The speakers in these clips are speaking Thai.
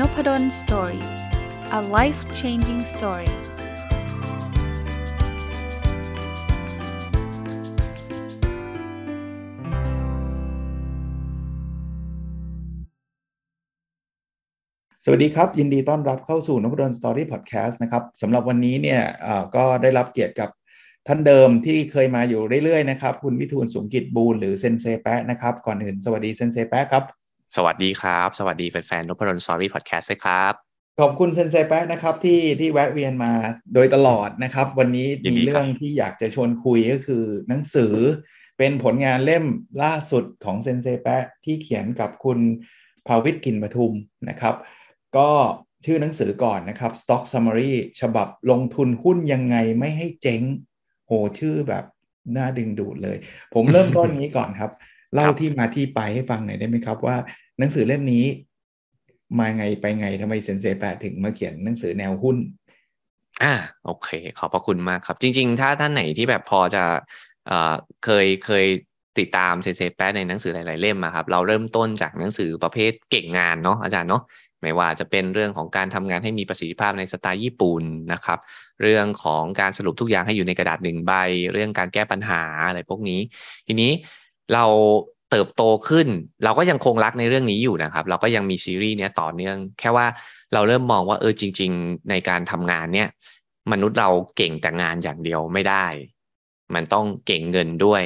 Nopadol Story a life changing story สวัสดีครับ ยินดีต้อนรับเข้าสู่นพดล Story พอดแคสต์นะครับสำหรับวันนี้เนี่ยก็ได้รับเกียรติกับท่านเดิมที่เคยมาอยู่เรื่อยๆนะครับ คุณวิทูลสุงกิจบูลหรือเซนเซแปะนะครับ ก่อนอื่นสวัสดีเซนเซแปะครับ สวัสดีครับ สวัสดีแฟนๆนพดล Story พอดแคสต์ด้วยครับ ขอบคุณเซนเซแปะนะครับที่ที่แวะเวียนมาโดยตลอดนะครับ วันนี้มีเรื่องที่อยากจะชวนคุยก็คือหนังสือเป็นผลงานเล่มล่าสุดของเซนเซแปะที่เขียนกับคุณภาวิทกินปทุมนะครับ ก็ชื่อหนังสือก่อนนะครับ Stock Summary ฉบับลงทุนหุ้นยังไงไม่ให้เจ๊ง โหชื่อแบบน่าดึงดูดเลย ผมเริ่มต้นนี้ก่อนครับ เล่าที่มาที่ไปให้ฟังหน่อยได้ไหมครับ ว่าหนังสือเล่มนี้ มาไงไปไงทำไมเซนเซแปถึงมาเขียนหนังสือแนวหุ้น อ่า โอเค ขอบพระคุณมากครับ จริง ๆ ถ้าท่านไหนที่แบบพอจะเอ่อเคยเคยติดตามเซเซแปในหนังสือหลาย ๆ เล่มอะครับเราเริ่มต้นจากหนังสือประเภทเก่งงานเนาะอาจารย์เนาะไม่ว่าจะเป็นเรื่องของการทำงานให้มีประสิทธิภาพในสไตล์ญี่ปุ่นนะครับ เรื่องของการสรุปทุกอย่างให้อยู่ในกระดาษหนึ่งใบ เรื่องการแก้ปัญหาอะไรพวกนี้ ทีนี้ เราเติบโตขึ้น เราก็ยังคงรักในเรื่องนี้อยู่นะครับ เราก็ยังมีซีรีส์เนี้ยต่อเนื่อง แค่ว่าเราเริ่มมองว่าเออจริง ๆ ในการทำงานเนี่ยมนุษย์เราเก่งแต่งานอย่างเดียวไม่ได้ มันต้องเก่งเงินด้วย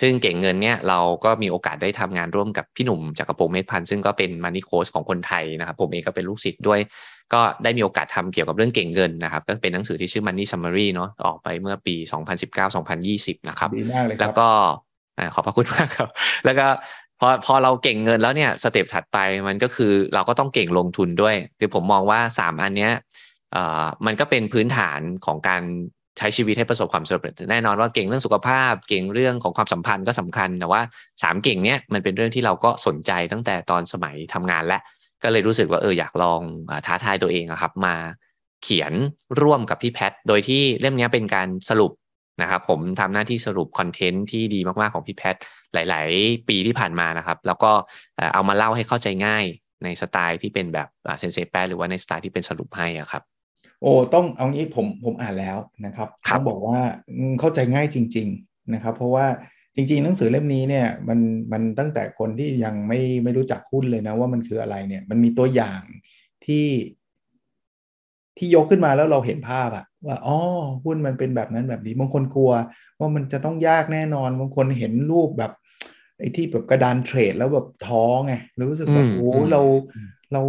ซึ่งเก่งเงินเนี่ยเราก็มีโอกาสได้ทำงานร่วมกับพี่หนุ่มจากกระโปรงเมธพันธ์ซึ่งก็เป็นมันนี่โค้ชของคนไทยนะครับ ผมเองก็เป็นลูกศิษย์ด้วย ก็ได้มีโอกาสทำเกี่ยวกับเรื่องเก่งเงินนะครับ ก็เป็นหนังสือที่ชื่อ Money Summary เนาะออกไปเมื่อปี 2019-2020 นะครับดีมากเลยครับแล้วก็ อขอบพระคุณมากครับ แล้วก็พอพอเราเก่งเงินแล้วเนี่ยสเต็ปถัดไปมันก็คือเราก็ต้องเก่งลงทุนด้วย คือผมมองว่า 3 อันเนี้ยมันก็เป็นพื้นฐานของการใช้ชีวิตให้ประสบความสำเร็จแน่นอนว่าเก่งเรื่องสุขภาพ เก่งเรื่องของความสัมพันธ์ก็สำคัญแต่ว่าสามเก่งเนี้ยมันเป็นเรื่องที่เราก็สนใจตั้งแต่ตอนสมัยทำงานและ ก็เลยรู้สึกว่าเอออยากลองท้าทายตัวเองครับมาเขียนร่วมกับพี่แพท โดยที่เล่มนี้เป็นการสรุป นะครับผมทำหน้าที่สรุปคอนเทนต์ที่ดีมากๆของพี่แพทหลาย ๆ ปีที่ผ่านมานะครับ แล้วก็เอามาเล่าให้เข้าใจง่ายในสไตล์ที่เป็นแบบเซนเซแปหรือว่าในสไตล์ที่เป็นสรุปให้ครับ โอ้ต้องเอางี้ผมผมอ่านแล้วนะครับต้องบอกว่าเข้าใจง่ายจริง ๆนะครับ เพราะว่าจริง ๆ หนังสือเล่มนี้เนี่ยมันมันตั้งแต่คนที่ยังไม่ไม่รู้จักหุ้นเลยนะว่ามันคืออะไรเนี่ย มันมีตัวอย่างที่ที่ยกขึ้นมาแล้วเราเห็นภาพอะ ว่าอ๋อหุ้นมันเป็นแบบนั้นแบบนี้บางคนกลัว ว่ามันจะต้องยากแน่นอนบางคนเห็นรูปแบบไอ้ที่แบบกระดานเทรดแล้วแบบท้อไงรู้สึกแบบโอ้เราเรา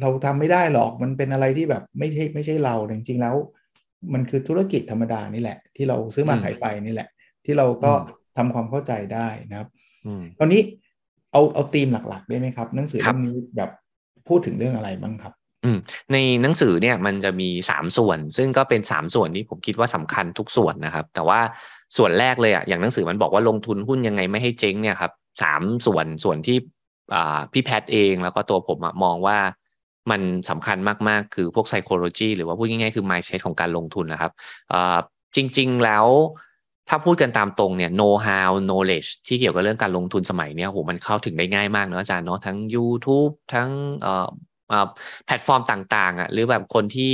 เราทำไม่ได้หรอกมันเป็นอะไรที่แบบไม่ใช่ไม่ใช่เราจริงๆแล้ว มันคือธุรกิจธรรมดานี่แหละ ที่เราซื้อมาขายไปนี่แหละ ที่เราก็ทำความเข้าใจได้นะครับตอนนี้เอาเอาธีมหลักๆได้ไหมครับ หนังสือเล่มนี้แบบพูดถึงเรื่องอะไรบ้างครับ ในหนังสือเนี่ยมันจะมีสามส่วน ซึ่งก็เป็นสามส่วนที่ผมคิดว่าสำคัญทุกส่วนนะครับ แต่ว่าส่วนแรกเลยอะอย่างหนังสือมันบอกว่าลงทุนหุ้นยังไงไม่ให้เจ๊งเนี่ยครับสามส่วนส่วนที่พี่แพทเองแล้วก็ตัวผมมองว่ามันสำคัญมาก ๆ คือพวก psychology หรือว่าพูดง่ายๆคือ mindset ของการลงทุนนะครับจริง ๆ แล้วถ้าพูดกันตามตรงเนี่ย know how knowledge ที่เกี่ยวกับเรื่องการลงทุนสมัยนี้โหมันเข้าถึงได้ง่ายมากเนาะอาจารย์เนาะทั้ง YouTube ทั้ง แพลตฟอร์มต่างๆอะหรือแบบคนที่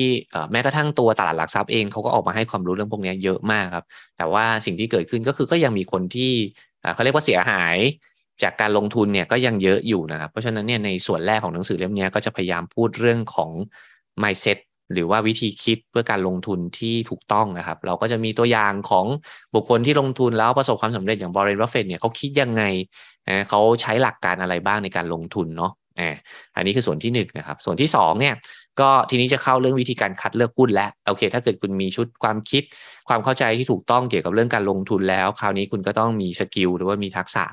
แม้กระทั่งตัวตลาดหลักทรัพย์เองเขาก็ออกมาให้ความรู้เรื่องพวกนี้เยอะมากครับ แต่ว่าสิ่งที่เกิดขึ้นก็คือก็ยังมีคนที่เขาเรียกว่าเสียหายจากการลงทุนเนี่ยก็ยังเยอะอยู่นะครับ เพราะฉะนั้นเนี่ยในส่วนแรกของหนังสือเล่มนี้ก็จะพยายามพูดเรื่องของ mindset หรือว่าวิธีคิดเพื่อการลงทุนที่ถูกต้องนะครับ เราก็จะมีตัวอย่างของบุคคลที่ลงทุนแล้วประสบความสำเร็จอย่างวอร์เรน บัฟเฟตต์เนี่ยเขาคิดยังไงเขาใช้หลักการอะไรบ้างในการลงทุนเนาะ อันนี้คือส่วนที่1นนะครับส่วนที่2เนี่ยก็ทีนี้จะเข้าเรื่องวิธีการคัดเลือกหุ้นแล้วโอเค ถ้าเกิดคุณมีชุดความคิด ความเข้าใจที่ถูกต้องเกี่ยวกับเรื่องการลงทุนแล้ว คราวนี้คุณก็ต้องมี skill หรือว่ามีทักษะ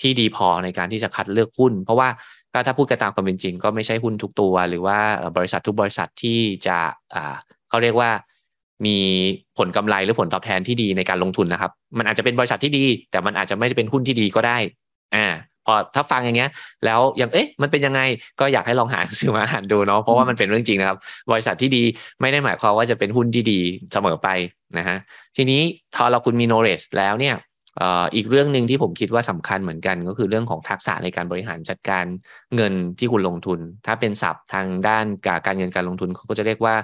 ที่ดีพอในการที่จะคัดเลือกหุ้น เพราะว่าก็ถ้าพูดกันตามความเป็นจริง ก็ไม่ใช่หุ้นทุกตัว หรือว่าบริษัททุกบริษัทที่จะอ่าเขาเรียกว่ามีผลกำไรหรือผลตอบแทนที่ดีในการลงทุนนะครับ มันอาจจะเป็นบริษัทที่ดี แต่มันอาจจะไม่ได้เป็นหุ้นที่ดีก็ได้อ่า พอถ้าฟังอย่างเงี้ย แล้วยังเอ๊ะมันเป็นยังไงก็อยากให้ลองหาซื้อมาอ่านดูเนาะเพราะว่ามันเป็นเรื่องจริงนะครับ บริษัทที่ดีไม่ได้หมายความว่าจะเป็นหุ้นที่ดีเสมอไปนะฮะทีนี้พอเราคุณมี knowledge แล้วเนี่ยอีกเรื่องหนึ่งที่ผมคิดว่าสำคัญเหมือนกัน ก็คือเรื่องของทักษะในการบริหารจัดการเงินที่คุณลงทุน ถ้าเป็นศัพท์ทางด้านการเงินการลงทุนเขาก็จะเรียกว่า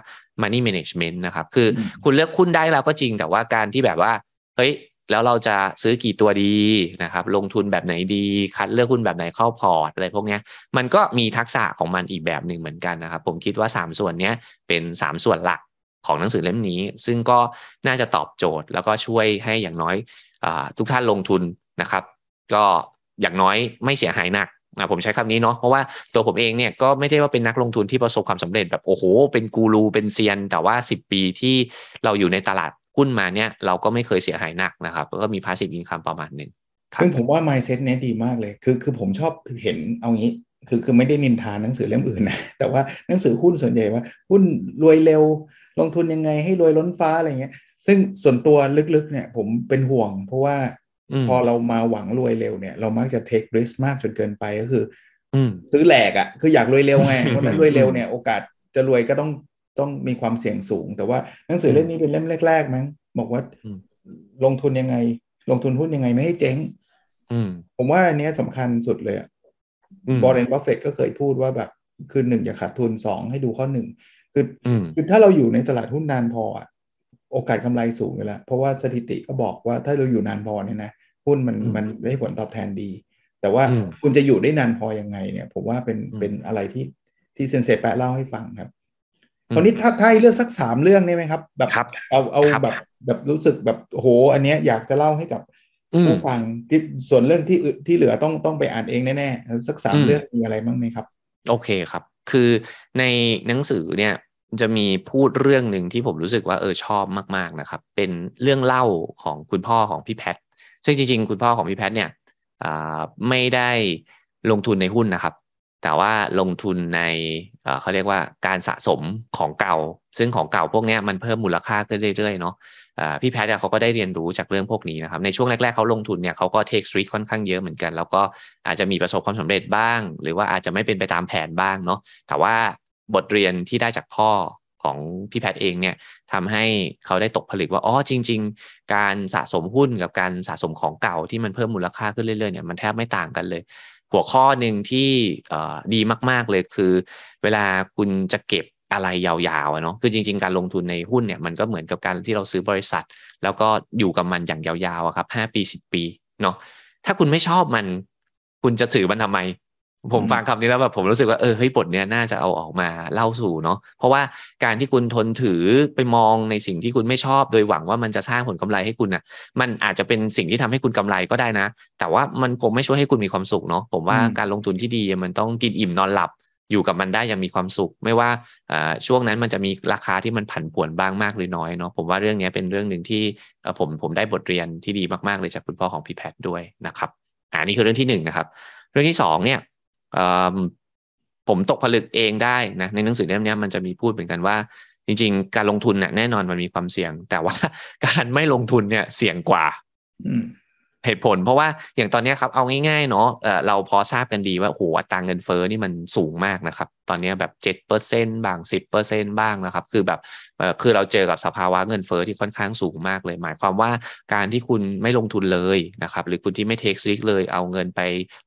money management นะครับ คือคุณเลือกหุ้นได้แล้วก็จริงแต่ว่าการที่แบบว่าเฮ้ย แล้วเราจะซื้อกี่ตัวดีนะครับลงทุนแบบไหนดี คัดเลือกหุ้นแบบไหนเข้าพอร์ตอะไรพวกนี้มันก็มีทักษะของมันอีกแบบหนึ่งเหมือนกันนะครับ ผมคิดว่า 3 ส่วนนี้เป็น 3 ส่วนหลักของหนังสือเล่มนี้ ซึ่งก็น่าจะตอบโจทย์ แล้วก็ช่วยให้อย่างน้อยอทุกท่านลงทุนนะครับ ก็อย่างน้อยไม่เสียหายหนักนะผมใช้คำนี้เนาะเพราะว่าตัวผมเองเนี่ยก็ไม่ใช่ว่าเป็นนักลงทุนที่ประสบความสำเร็จแบบโอ้โห เป็นกูรูเป็นเซียน แต่ว่า 10 ปีที่เราอยู่ในตลาด หุ้นมาเนี่ยเราก็ไม่เคยเสียหายหนักนะครับแล้วก็มี passive income ประมาณหนึ่งซึ่งผมว่า mindset เนี้ยดีมากเลย คือคือผมชอบเห็นเอางี้ คือคือไม่ได้นินทานหนังสือเล่มอื่นนะ แต่ว่าหนังสือหุ้นส่วนใหญ่ว่า หุ้นรวยเร็ว ลงทุนยังไงให้รวยล้นฟ้าอะไรเงี้ย ซึ่งส่วนตัวลึกๆเนี่ยผมเป็นห่วง เพราะว่าพอเรามาหวังรวยเร็วเนี่ย เรามักจะ take risk มากจนเกินไปก็คือซื้อแหลกอะ่ะ คืออยากรวยเร็วไงเพราะนั้นรวยเร็วเนี่ยโอกาสจะรวยก็ต้อง ต้องมีความเสี่ยงสูง แต่ว่าหนังสือเล่มนี้เป็นเล่มแรกๆมั้งบอกว่าลงทุนยังไง ลงทุนหุ้นยังไงไม่ให้เจ๊งผมว่าอันนี้สำคัญสุดเลยวอร์เรนบัฟเฟตต์ก็เคยพูดว่าแบบ คือหนึ่งอย่าขาดทุนสองให้ดูข้อหนึ่งคือคือถ้าเราอยู่ในตลาดหุ้นนานพออะโอกาสกำไรสูงอยู่แล้ว เพราะว่าสถิติก็บอกว่าถ้าเราอยู่นานพอเนี่ยนะหุ้นมันมันได้ผลตอบแทนดี แต่ว่าคุณจะอยู่ได้นานพอยังไงเนี่ย ผมว่าเป็นเป็นอะไรที่ที่เซนเซแปะเล่าให้ฟังครับ ตอนนี้ถ้าถ้าเลือกสักสามเรื่องได้ไหมครับ แบบเอาเอาแบบแบบรู้สึกแบบโห อันเนี้ยอยากจะเล่าให้กับผู้ฟังที่ส่วนเรื่องที่ที่เหลือต้องต้องไปอ่านเองแน่ๆสักสามเรื่องมีอะไรบ้างไหมครับ โอเคครับ คือในหนังสือเนี่ยจะมีพูดเรื่องหนึ่งที่ผมรู้สึกว่าเออชอบมากๆนะครับ เป็นเรื่องเล่าของคุณพ่อของพี่แพทซึ่งจริงๆ คุณพ่อของพี่แพทเนี่ยไม่ได้ลงทุนในหุ้นนะครับ แต่ว่าลงทุนในเขาเรียกว่าการสะสมของเก่า ซึ่งของเก่าพวกนี้มันเพิ่มมูลค่าขึ้นเรื่อยๆเนาะพี่แพทย์เขาก็ได้เรียนรู้จากเรื่องพวกนี้นะครับในช่วงแรกๆเขาลงทุนเนี่ยเขาก็เทคสตรีทค่อนข้างเยอะเหมือนกัน แล้วก็อาจจะมีประสบความสำเร็จบ้าง หรือว่าอาจจะไม่เป็นไปตามแผนบ้างเนาะแต่ว่าบทเรียนที่ได้จากพ่อของพี่แพทย์เองเนี่ยทำให้เขาได้ตกผลึกว่าอ๋อจริง ๆ การสะสมหุ้นกับการสะสมของเก่าที่มันเพิ่มมูลค่าขึ้นเรื่อยๆเนี่ยมันแทบไม่ต่างกันเลย หัวข้อหนึ่งที่ดีมากๆเลยคือ เวลาคุณจะเก็บอะไรยาวๆเนาะคือจริง ๆ การลงทุนในหุ้นเนี่ยมันก็เหมือนกับการที่เราซื้อบริษัท แล้วก็อยู่กับมันอย่างยาวๆครับห้าปีสิบปีเนาะถ้าคุณไม่ชอบมัน คุณจะถือมันทำไม ผมฟังคำนี้แล้วแบบผมรู้สึกว่าเออเฮ้ยบทเนี้ยน่าจะเอาออกมาเล่าสู่เนาะเพราะว่าการที่คุณทนถือไปมองในสิ่งที่คุณไม่ชอบ โดยหวังว่ามันจะสร้างผลกำไรให้คุณอะ มันอาจจะเป็นสิ่งที่ทำให้คุณกำไรก็ได้นะ แต่ว่ามันคงไม่ช่วยให้คุณมีความสุขเนาะผมว่าการลงทุนที่ดีมันต้องกินอิ่มนอนหลับอยู่กับมันได้ยังมีความสุข ไม่ว่าช่วงนั้นมันจะมีราคาที่มันผันผวนบ้างมากหรือน้อยเนาะผมว่าเรื่องนี้เป็นเรื่องหนึ่งที่ผมผมได้บทเรียนที่ดีมากๆเลยจากคุณพ่อของพี่แพทด้วยนะครับอ่านี่คือเรื่องที่หนึ่งนะครับ เรื่องที่สองเนี่ย ผมตกผลึกเองได้นะในหนังสือเล่มนี้มันจะมีพูดเหมือนกันว่า จริง ๆ การลงทุนเนี่ยแน่นอนมันมีความเสี่ยง แต่ว่าการไม่ลงทุนเนี่ยเสี่ยงกว่าเหตุผลเพราะว่าอย่างตอนนี้ครับเอาง่ายๆเนาะเเราพอทราบกันดีว่าโอ้โหอัตราเงินเฟ้อนี่มันสูงมากนะครับ ตอนนี้แบบเจ็ดเปอร์เซ็นบางสิบเปอร์เซ็นบ้างนะครับ คือแบบคือเราเจอกับสภาวะเงินเฟ้อที่ค่อนข้างสูงมากเลย หมายความว่าการที่คุณไม่ลงทุนเลยนะครับ หรือคุณที่ไม่เทคซิกเลยเอาเงินไป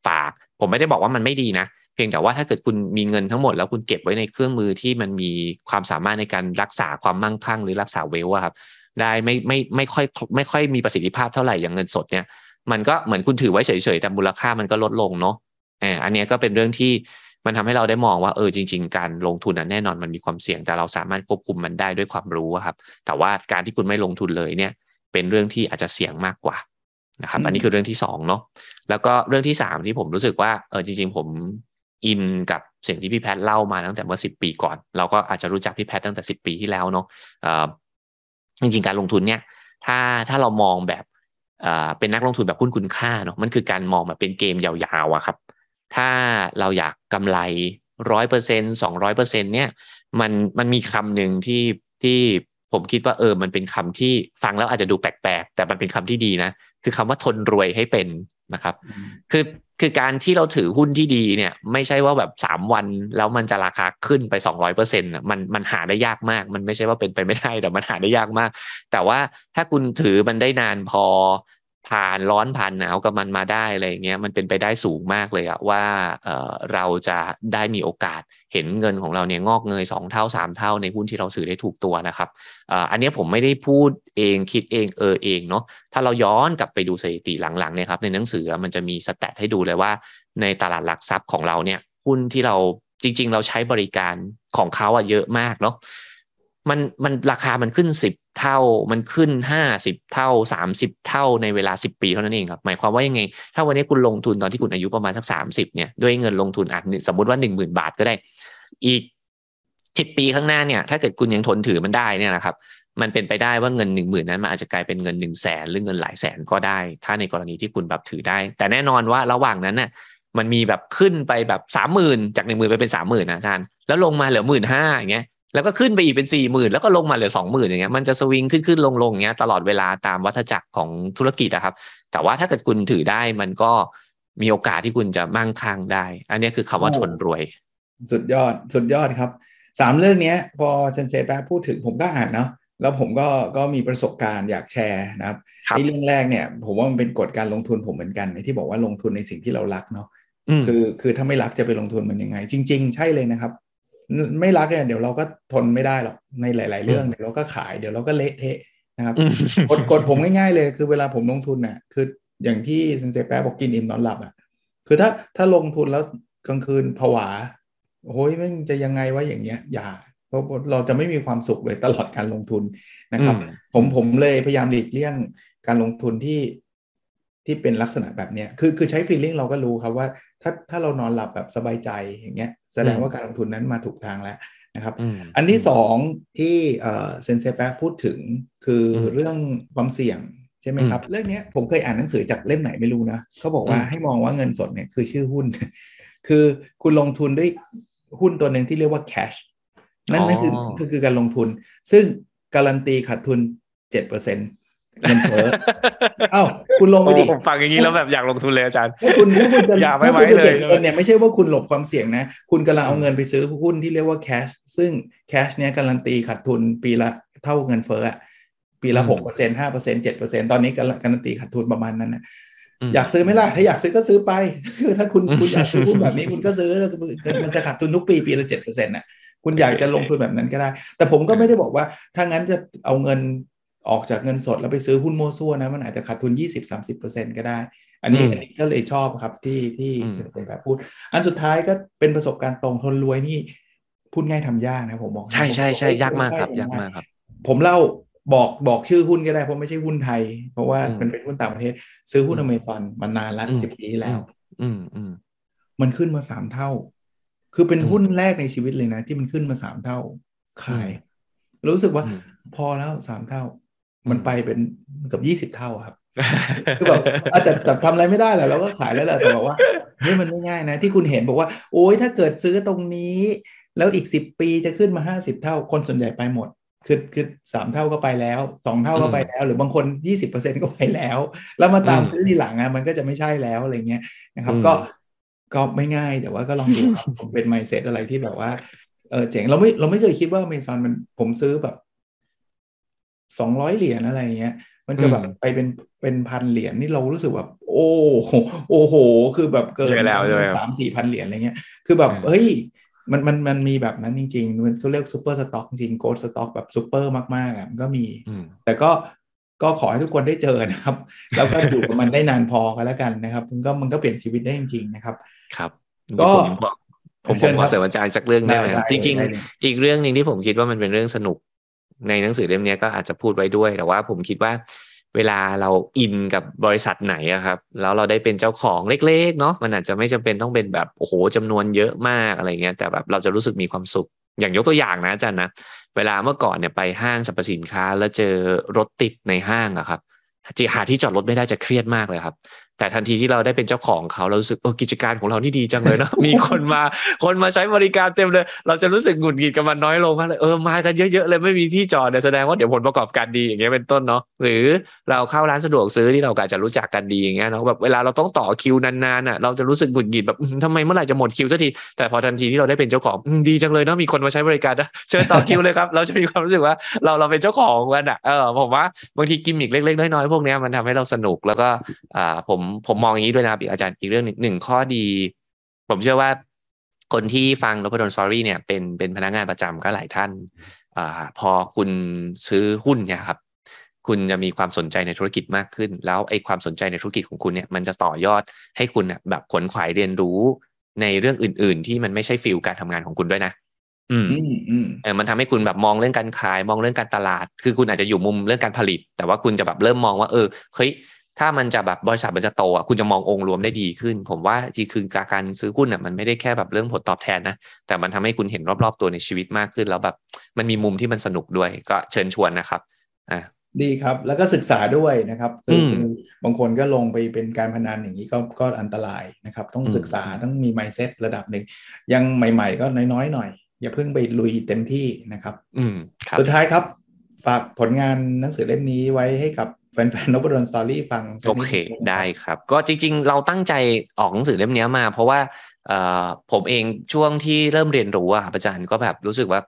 ฝาก ผมไม่ได้บอกว่ามันไม่ดีนะ เพียงแต่ว่าถ้าเกิดคุณมีเงินทั้งหมด แล้วคุณเก็บไว้ในเครื่องมือที่มันมีความสามารถในการรักษาความมั่งคั่ง หรือรักษาเวลอะครับได้ไม่ไม่ไม่ค่อยไม่ค่อยมีประสิทธิภาพเท่าไหร่อย่างเงินสดเนี่ย มันก็เหมือนคุณถือไว้เฉยๆแต่มูลค่ามันก็ลดลงเนาะออันนี้ก็เป็นเรื่องที่มันทำให้เราได้มองว่าเออจริง ๆ การลงทุนนั้นแน่นอนมันมีความเสี่ยงแต่เราสามารถควบคุมมันได้ด้วยความรู้ครับ แต่ว่าการที่คุณไม่ลงทุนเลยเนี่ย เป็นเรื่องที่อาจจะเสี่ยงมากกว่า นะครับ อันนี้คือเรื่องที่สองเนาะแล้วก็เรื่องที่สามที่ผมรู้สึกว่าเออจริง ๆ ผมอินกับสิ่งที่พี่แพทเล่ามาตั้งแต่เมื่อสิบปีก่อน เราก็อาจจะรู้จักพี่แพทตั้งแต่สิบปีที่แล้วเนาะจริงๆการลงทุนเนี่ย ถ้าถ้าเรามองแบบเป็นนักลงทุนแบบหุ้นคุณค่าเนาะมันคือการมองแบบเป็นเกมยาวๆอะครับ ถ้าเราอยากกำไรร้อยเปอร์เซ็นสองร้อยเปอร์เซ็นเนี่ยมันมันมีคำหนึ่งที่ที่ผมคิดว่าเออมันเป็นคำที่ฟังแล้วอาจจะดูแปลกๆ แต่มันเป็นคำที่ดีนะ คือคำว่าทนรวยให้เป็นนะครับ คือคือการที่เราถือหุ้นที่ดีเนี่ย ไม่ใช่ว่าแบบสามวันแล้วมันจะราคาขึ้นไปสองร้อยเปอร์เซ็นต์มันมันหาได้ยากมาก มันไม่ใช่ว่าเป็นไปไม่ได้แต่มันหาได้ยากมาก แต่ว่าถ้าคุณถือมันได้นานพอ ผ่านร้อนผ่านหนาวกับมันมาได้อะไรเงี้ยมันเป็นไปได้สูงมากเลยอะว่าเออเราจะได้มีโอกาสเห็นเงินของเราเนี่ยงอกเงยสองเท่าสามเท่าในหุ้นที่เราซื้อได้ถูกตัวนะครับอันนี้ผมไม่ได้พูดเองคิดเองเออเองเนาะถ้าเราย้อนกลับไปดูสถิติหลังๆเนี่ยครับในหนังสือมันจะมีสแตทให้ดูเลยว่า ในตลาดหลักทรัพย์ของเราเนี่ยหุ้นที่เราจริง ๆ เราใช้บริการของเขาอะเยอะมากเนาะมันมันราคามันขึ้นสิบ เท่ามันขึ้นห้าสิบเท่าสามสิบเท่าในเวลาสิบปีเท่านั้นเองครับ หมายความว่ายังไง ถ้าวันนี้คุณลงทุนตอนที่คุณอายุประมาณสักสามสิบเนี่ยด้วยเงินลงทุนอะสมมติว่าหนึ่งหมื่นบาทก็ได้ อีกสิบปีข้างหน้าเนี่ย ถ้าเกิดคุณยังทนถือมันได้เนี่ยนะครับ มันเป็นไปได้ว่าเงินหนึ่งหมื่นนั้นมันอาจจะกลายเป็นเงินหนึ่งแสนหรือเงินหลายแสนก็ได้ ถ้าในกรณีที่คุณแบบถือได้ แต่แน่นอนว่าระหว่างนั้นน่ะมันมีแบบขึ้นไปแบบสามหมื่นจากหนึ่งหมื่นไปเป็นสามหมื่นนะอาจารย์แล้วลงมาเหลือหมื่นห้าอย่างเงี้ย แล้วก็ขึ้นไปอีกเป็นสี่หมื่นแล้วก็ลงมาเหลือสองหมื่นอย่างเงี้ยมันจะสวิงขึ้นขึ้นลงลงอย่างเงี้ยตลอดเวลาตามวัฏจักรของธุรกิจนะครับ แต่ว่าถ้าเกิดคุณถือได้มันก็มีโอกาสที่คุณจะมั่งคั่งได้ อันนี้คือคำว่าทนรวย สุดยอดสุดยอดครับสามเรื่องนี้พอเซนเซแปพูดถึงผมก็อ่านเนาะแล้วผมก็ก็มีประสบการณ์อยากแชร์นะครับในเรื่องแรกเนี่ยผมว่ามันเป็นกฎการลงทุนผมเหมือนกันที่บอกว่าลงทุนในสิ่งที่เรารักเนาะคือคือถ้าไม่รักจะไปลงทุนมันยังไง จริง ๆ ใช่เลยนะครับ ไม่รักเนี่ยเดี๋ยวเราก็ทนไม่ได้หรอกในหลาย ๆ เรื่องเดี๋ยวเราก็ขายเดี๋ยวเราก็เละเทะนะครับกดกดผมง่ายๆเลยคือเวลาผมลงทุนน่ะคืออย่างที่เซนเซแปบอกกินอิ่มนอนหลับอะคือถ้าถ้าลงทุนแล้วกลางคืนผวาโอ้ยมันจะยังไงวะอย่างเงี้ย อย่าเพราะเราจะไม่มีความสุขเลยตลอดการลงทุนนะครับ ผมผมเลยพยายามหลีกเลี่ยงการลงทุนที่ ที่เป็นลักษณะแบบเนี้ยคือคือใช้ฟีลลิ่งเราก็รู้ครับว่าถ้าถ้าเรานอนหลับแบบสบายใจอย่างเงี้ยแสดงว่าการลงทุนนั้นมาถูกทางแล้วนะครับอันที่สองที่เซนเซแปพูดถึงคือเรื่องความเสี่ยงใช่ไหมครับ เรื่องนี้ผมเคยอ่านหนังสือจากเล่มไหนไม่รู้นะเขาบอกว่าให้มองว่าเงินสดเนี่ยคือชื่อหุ้น คือคุณลงทุนด้วยหุ้นตัวหนึ่งที่เรียกว่า cash นั่นนั่นคือคือคือการลงทุน ซึ่งการันตีขาดทุนเจ็ดเปอร์เซ็นต์ เงินเฟ้อเอ้าคุณลงไปดิผมฟังอย่างนี้แล้วแบบอยากลงทุนเลยอาจารย์ถ้าคุณถ้าคุณจะอย่าไม่ไหวเลยเนี่ยไม่ใช่ว่าคุณหลบความเสี่ยงนะ คุณกำลังเอาเงินไปซื้อหุ้นที่เรียกว่า cash ซึ่ง cash เนี้ยการันตีขาดทุนปีละเท่าเงินเฟ้ออะปีละหกเปอร์เซ็นห้าเปอร์เซ็นเจ็ดเปอร์เซ็นตอนนี้การันตีขาดทุนประมาณนั้นนะอยากซื้อไหมล่ะ ถ้าอยากซื้อก็ซื้อไป คือถ้าคุณคุณอยากซื้อหุ้นแบบนี้คุณก็ซื้อมันจะขาดทุนทุกปีปีละเจ็ดเปอร์เซ็นต์น่ะคุณอยากจะลงทุนแบบนั้นก็ได้ แต่ผมก็ไม่ได้บอกว่าถ้างั้นจะเอาเงิน ออกจากเงินสดแล้วไปซื้อหุ้นโมซั่วนะ มันอาจจะขาดทุน 20-30%ก็ได้ อันนี้อันนี้ก็เลยชอบครับที่ที่เป็นแบบพูด อันสุดท้ายก็เป็นประสบการณ์ตรงทนรวยนี่พูดง่ายทำยากนะผมบอกใช่ใช่ใช่ยากมากครับยากมากครับ ผมเล่าบอกบอกชื่อหุ้นก็ได้เพราะไม่ใช่หุ้นไทย เพราะว่ามันเป็นหุ้นต่างประเทศ ซื้อหุ้นอเมซอนมานานละสิบปีแล้ว อืมอืมมันขึ้นมาสามเท่า คือเป็นหุ้นแรกในชีวิตเลยนะ ที่มันขึ้นมาสามเท่าขาย รู้สึกว่าพอแล้วสามเท่า มันไปเป็นเกือบยี่สิบเท่าครับคือแบบแต่แต่ทำอะไรไม่ได้แหละเราก็ขายแล้วแหละแต่บอกว่าเฮ้ยมันไม่ง่ายนะ ที่คุณเห็นบอกว่า โอ้ยถ้าเกิดซื้อตรงนี้ แล้วอีกสิบปีจะขึ้นมาห้าสิบเท่า คนส่วนใหญ่ไปหมด คือคือสามเท่าก็ไปแล้วสองเท่าก็ไปแล้ว หรือบางคนยี่สิบเปอร์เซ็นก็ไปแล้ว แล้วมาตามซื้อทีหลังอะมันก็จะไม่ใช่แล้วอะไรเงี้ยนะครับ ก็ก็ไม่ง่ายแต่ว่าก็ลองดูครับผมเป็นไมเซ็ตอะไรที่แบบว่าเออเจ๋งเราไม่เราไม่เคยคิดว่าเมซอนมันผมซื้อแบบ สองร้อยเหรียญอะไรเงี้ย มันจะแบบไปเป็นเป็นพันเหรียญนี่เรารู้สึกแบบโอ้โอ้โห คือแบบเกินสามสี่พันเหรียญอะไรเงี้ย คือแบบเฮ้ยมันมันมันมีแบบนั้นจริง ๆ มันเขาเรียก super stock จริง growth stock แบบซูเปอร์มากๆอะมันก็มี แต่ก็ก็ขอให้ทุกคนได้เจอนะครับ แล้วก็อยู่กับมันได้นานพอกันแล้วกันนะครับ มันก็มันก็เปลี่ยนชีวิตได้จริง ๆ นะครับ ครับ ก็ผมผมขอเสริมอาจารย์สักเรื่องได้ไหมจริง ๆ อีกเรื่องหนึ่งที่ผมคิดว่ามันเป็นเรื่องสนุก ในหนังสือเล่มนี้ก็อาจจะพูดไว้ด้วย แต่ว่าผมคิดว่าเวลาเราอินกับบริษัทไหนอะครับ แล้วเราได้เป็นเจ้าของเล็กๆเนาะมันอาจจะไม่จำเป็นต้องเป็นแบบโอ้โหจำนวนเยอะมากอะไรเงี้ยแต่แบบเราจะรู้สึกมีความสุข อย่างยกตัวอย่างนะอาจารย์นะเวลาเมื่อก่อนเนี่ยไปห้างสรรพสินค้า แล้วเจอรถติดในห้างอะครับจีหาที่จอดรถไม่ได้จะเครียดมากเลยครับ แต่ทันทีที่เราได้เป็นเจ้าของเขาเรารู้สึกเออกิจการของเรานี่ดีจังเลยเนาะมีคนมาคนมาใช้บริการเต็มเลย เราจะรู้สึกหงุดหงิดกับมันน้อยลงมากเลยเออมากันเยอะๆเลยไม่มีที่จอดเนี่ยแสดงว่าเดี๋ยวผลประกอบการดีอย่างเงี้ยเป็นต้นเนาะหรือเราเข้าร้านสะดวกซื้อที่เราอาจจะรู้จักกันดีอย่างเงี้ยเนาะแบบเวลาเราต้องต่อคิวนานๆอะเราจะรู้สึกหงุดหงิดแบบทำไมเมื่อไหร่จะหมดคิวสักทีแต่พอทันทีที่เราได้เป็นเจ้าของดีจังเลยเนาะมีคนมาใช้บริการนะเชิญต่อคิวเลยครับเราจะมีความรู้สึกว่าเราเราเป็นเจ้าของกันอะเออผมว่าบางทีกิมมิกเล็กๆน้อยๆพวกนี้มันทำให้เราสนุกแล้วก็อ่าผมผมมองอย่างนี้ด้วยนะครับอีกอาจารย์อีกเรื่องหนึ่งหนึ่งข้อดี ผมเชื่อว่าคนที่ฟังนพดล Story เนี่ยเป็นเป็นพนักงานประจำก็หลายท่านอ่าพอคุณซื้อหุ้นเนี่ยครับ คุณจะมีความสนใจในธุรกิจมากขึ้น แล้วไอ้ความสนใจในธุรกิจของคุณเนี่ยมันจะต่อยอดให้คุณเนี่ยแบบขนขวายเรียนรู้ในเรื่องอื่น ๆ ที่มันไม่ใช่ฟิลการทำงานของคุณด้วยนะ อืมอืมอืมเออมันทำให้คุณแบบมองเรื่องการขาย มองเรื่องการตลาด คือคุณอาจจะอยู่มุมเรื่องการผลิต แต่ว่าคุณจะแบบเริ่มมองว่า เออเฮ้ย ถ้ามันจะแบบบริษัทมันจะโตอะคุณจะมององค์รวมได้ดีขึ้น ผมว่าจริงคือการซื้อหุ้นอะมันไม่ได้แค่แบบเรื่องผลตอบแทนนะแต่มันทำให้คุณเห็นรอบๆตัวในชีวิตมากขึ้น แล้วแบบมันมีมุมที่มันสนุกด้วยก็เชิญชวนนะครับอ่าดีครับแล้วก็ศึกษาด้วยนะครับคือมคือบางคนก็ลงไปเป็นการพนันอย่างนี้ก็ก็อันตรายนะครับ ต้องอืมศึกษาต้องมี mindset ระดับหนึ่งยังใหม่ ๆ ก็น้อยๆหน่อย อย่าเพิ่งไปลุยเต็มที่นะครับ อืมครับสุดท้ายครับ ฝากผลงานหนังสือเล่มนี้ไว้ให้กับ แฟนๆนบดลสตอรี่ฟังสักโอนิดเคหนึ่งนะได้ครับครับ ก็จริง ๆ เราตั้งใจออกหนังสือเล่มนี้มา เพราะว่าเอ่อผมเองช่วงที่เริ่มเรียนรู้อะครับอาจารย์ก็แบบรู้สึกว่า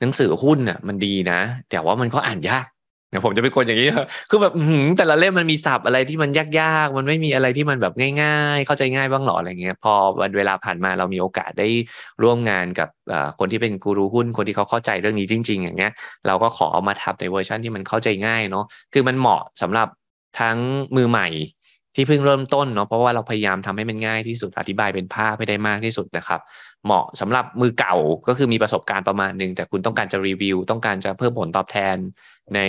หนังสือหุ้นอะมันดีนะ แต่ว่ามันก็อ่านยาก เดี๋ยวผมจะเป็นคนอย่างนี้คือแบบหืแต่ละเล่มมันมีศัพท์อะไรที่มันยากๆ มันไม่มีอะไรที่มันแบบง่าย ๆ เข้าใจง่ายบ้างหรออะไรเงี้ย พอวันเวลาผ่านมาเรามีโอกาสได้ร่วมงานกับคนที่เป็นกูรูหุ้น คนที่เขาเข้าใจเรื่องนี้จริง ๆ อย่างเงี้ย เราก็ขอเอามาทำในเวอร์ชันที่มันเข้าใจง่ายเนาะ คือมันเหมาะสำหรับทั้งมือใหม่ที่เพิ่งเริ่มต้นเนาะ เพราะว่าเราพยายามทำให้มันง่ายที่สุด อธิบายเป็นภาพให้ได้มากที่สุดนะครับ เหมาะสำหรับมือเก่าก็คือมีประสบการณ์ประมาณหนึ่งแต่คุณต้องการจะรีวิว ต้องการจะเพิ่มผลตอบแทนใน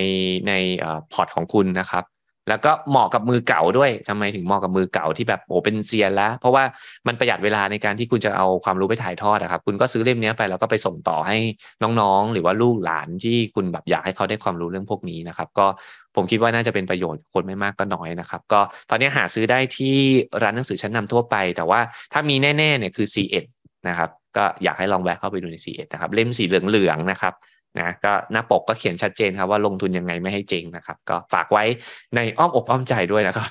ในอพอร์ตของคุณนะครับ แล้วก็เหมาะกับมือเก่าด้วยทำไมถึงเหมาะกับมือเก่าที่แบบโอ้เป็นเซียนแล้ว เพราะว่ามันประหยัดเวลาในการที่คุณจะเอาความรู้ไปถ่ายทอดนะครับ คุณก็ซื้อเล่มนี้ไปแล้วก็ไปส่งต่อให้น้องๆ หรือว่าลูกหลานที่คุณแบบอยากให้เขาได้ความรู้เรื่องพวกนี้นะครับ ก็ผมคิดว่าน่าจะเป็นประโยชน์คนไม่มากก็น้อยนะครับ ก็ตอนนี้หาซื้อได้ที่ร้านหนังสือชั้นนำทั่วไป แต่ว่าถ้ามีแน่ๆเนี่ยคือ C1 นะครับ ก็อยากให้ลองแวะเข้าไปดูใน C1 นะครับ เล่มสีเหลืองๆนะครับนะก็หน้าปกก็เขียนชัดเจนครับว่าลงทุนยังไงไม่ให้เจ๊งนะครับ ก็ฝากไว้ในอ้อมอกอ้อมใจด้วยนะครับ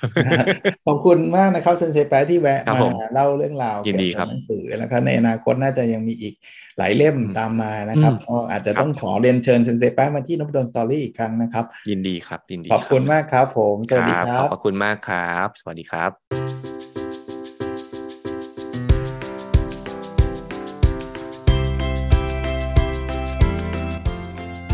ขอบคุณมากนะครับเซนเซแปะที่แวะครับมาผมเล่าเรื่องราวยินดีครับเกี่ยวกับหนังสือแล้วก็ในอนาคตน่าจะยังมีอีกหลายเล่มอืมตามมานะครับอืมก็อาจจะครับต้องขอเรียนเชิญเซนเซแปะมาที่นพดลสตอรี่อีกครั้งนะครับ ยินดีครับยินดีขอบคุณรัมากครับผม สวัสดีคขรัอบบพระคุณมากครับ สวัสดีครับ